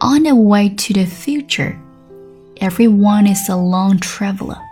On the way to the future, everyone is a long traveler.